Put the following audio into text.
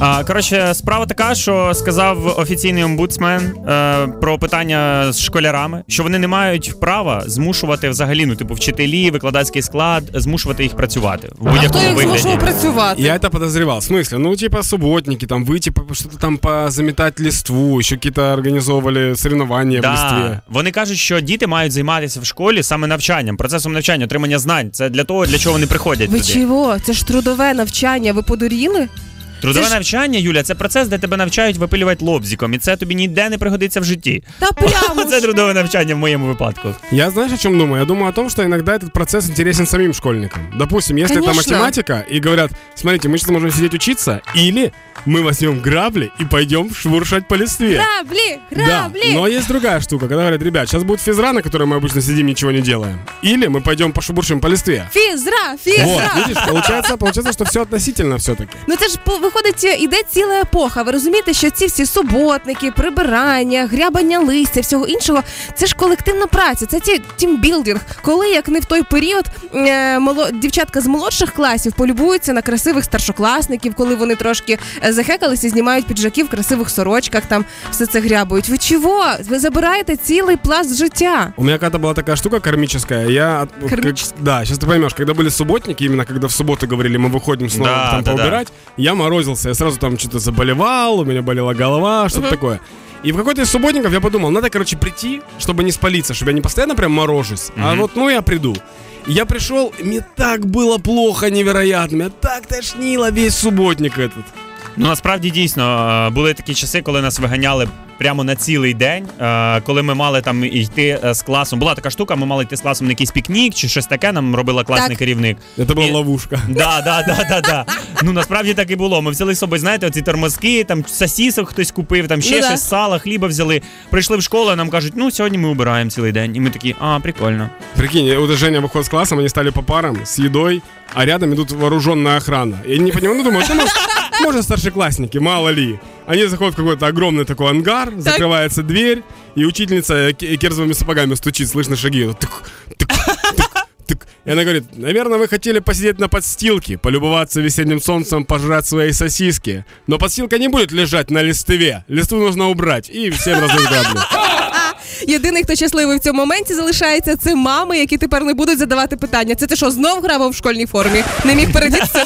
А, Коротше, справа така, що сказав офіційний омбудсмен е, про питання з школярами, що вони не мають права змушувати взагалі, ну типу, вчителі, викладацький склад, змушувати їх працювати в А хто будь-якому їх вигляді. змушував працювати? Я это подозревал. В смысле? Ну, типа, субботники, там, выйти, по- что-то там позаметать листву, еще какие-то организовывали соревнования в листве. Да. Вони кажуть, що діти мають займатися в школі саме навчанням, процесом навчання, отримання знань. Це для того, для чого вони приходять Ви туди. чого? Це ж трудове навчання. Ви подуріли? Трудове Це ж- навчання, Юля, це процес, де тебе навчають випилювати лобзиком, і це тобі ніде не пригодиться в житті. Та прямо Це ж. трудове навчання в моєму випадку. Я знаешь, о чем думаю? Я думаю о том, что иногда этот процесс интересен самим школьникам. Допустим, если это Конечно. математика, и говорят, смотрите, мы сейчас можем сидеть учиться, или мы возьмем грабли и пойдем шуршать по листве. Граблі, Да, граблі. но есть другая штука, когда говорят, ребят, сейчас будет физра, на которой мы обычно сидим, ничего не делаем. Или мы пойдем пошебуршим по листве. Фізра, фізра. Вот, видишь, получается, получается, что все относительно все-таки. Ну це ж по- виходить, іде ціла епоха. Ви розумієте, що ці всі суботники, прибирання, грябання листя, всього іншого, це ж колективна праця, це ті тімбілдинг. Коли як не в той період е, моло, дівчатка з молодших класів полюбуються на красивих старшокласників, коли вони трошки е, захекалися, знімають піджаки в красивих сорочках, там все це грябують. Ви чого? Ви забираєте цілий пласт життя. У меня когда-то была такая штука кармическая, я... от- вот как- Кармическая? да, сейчас ты поймешь, когда были субботники, именно когда в субботу говорили, мы выходим снова Да, там да, да. поубирать, я морозился, я сразу там что-то заболевал, у меня болела голова, что-то такое. И в какой-то из субботников я подумал, надо, короче, прийти, чтобы не спалиться, чтобы я не постоянно прям морожусь, а Мгм. вот, ну, я приду. И я пришел, и мне так было плохо невероятно, меня так тошнило весь субботник этот. Ну насправді дійсно е, були такі часи, коли нас виганяли прямо на цілий день, е, коли ми мали там йти е, з класом. Була така штука, ми мали йти з класом на якийсь пікнік чи щось таке. Нам робила класний Так. керівник. Это была И- ловушка. Да, да, да, да, да. Ну насправді так і було. Ми взяли з собою, знаєте, оці тормозки, там сосісок хтось купив, там ще Ну да. щось сала, хліба взяли. Прийшли в школу, а нам кажуть, ну сьогодні ми убираємо цілий день. І ми такі, а, прикольно. Прикинь, вот Женя выходит с классом, они стали по парам с едой, а рядом идут вооруженная охрана. И не понимаю, ну думаю, ну, может, может старшеклассники, мало ли. Они заходят в какой-то огромный такой ангар, закрывается дверь, и учительница ки- кирзовыми сапогами стучит, слышно шаги. Тык, тык, тык, тык. И она говорит, наверное, вы хотели посидеть на подстилке, полюбоваться весенним солнцем, пожрать свои сосиски. Но подстилка не будет лежать на листве. Листву нужно убрать. И всем раздают. Єдиний, хто щасливий в цьому моменті залишається, це мами, які тепер не будуть задавати питання. Це ти що, знов грав в школьній формі? Не міг передітися?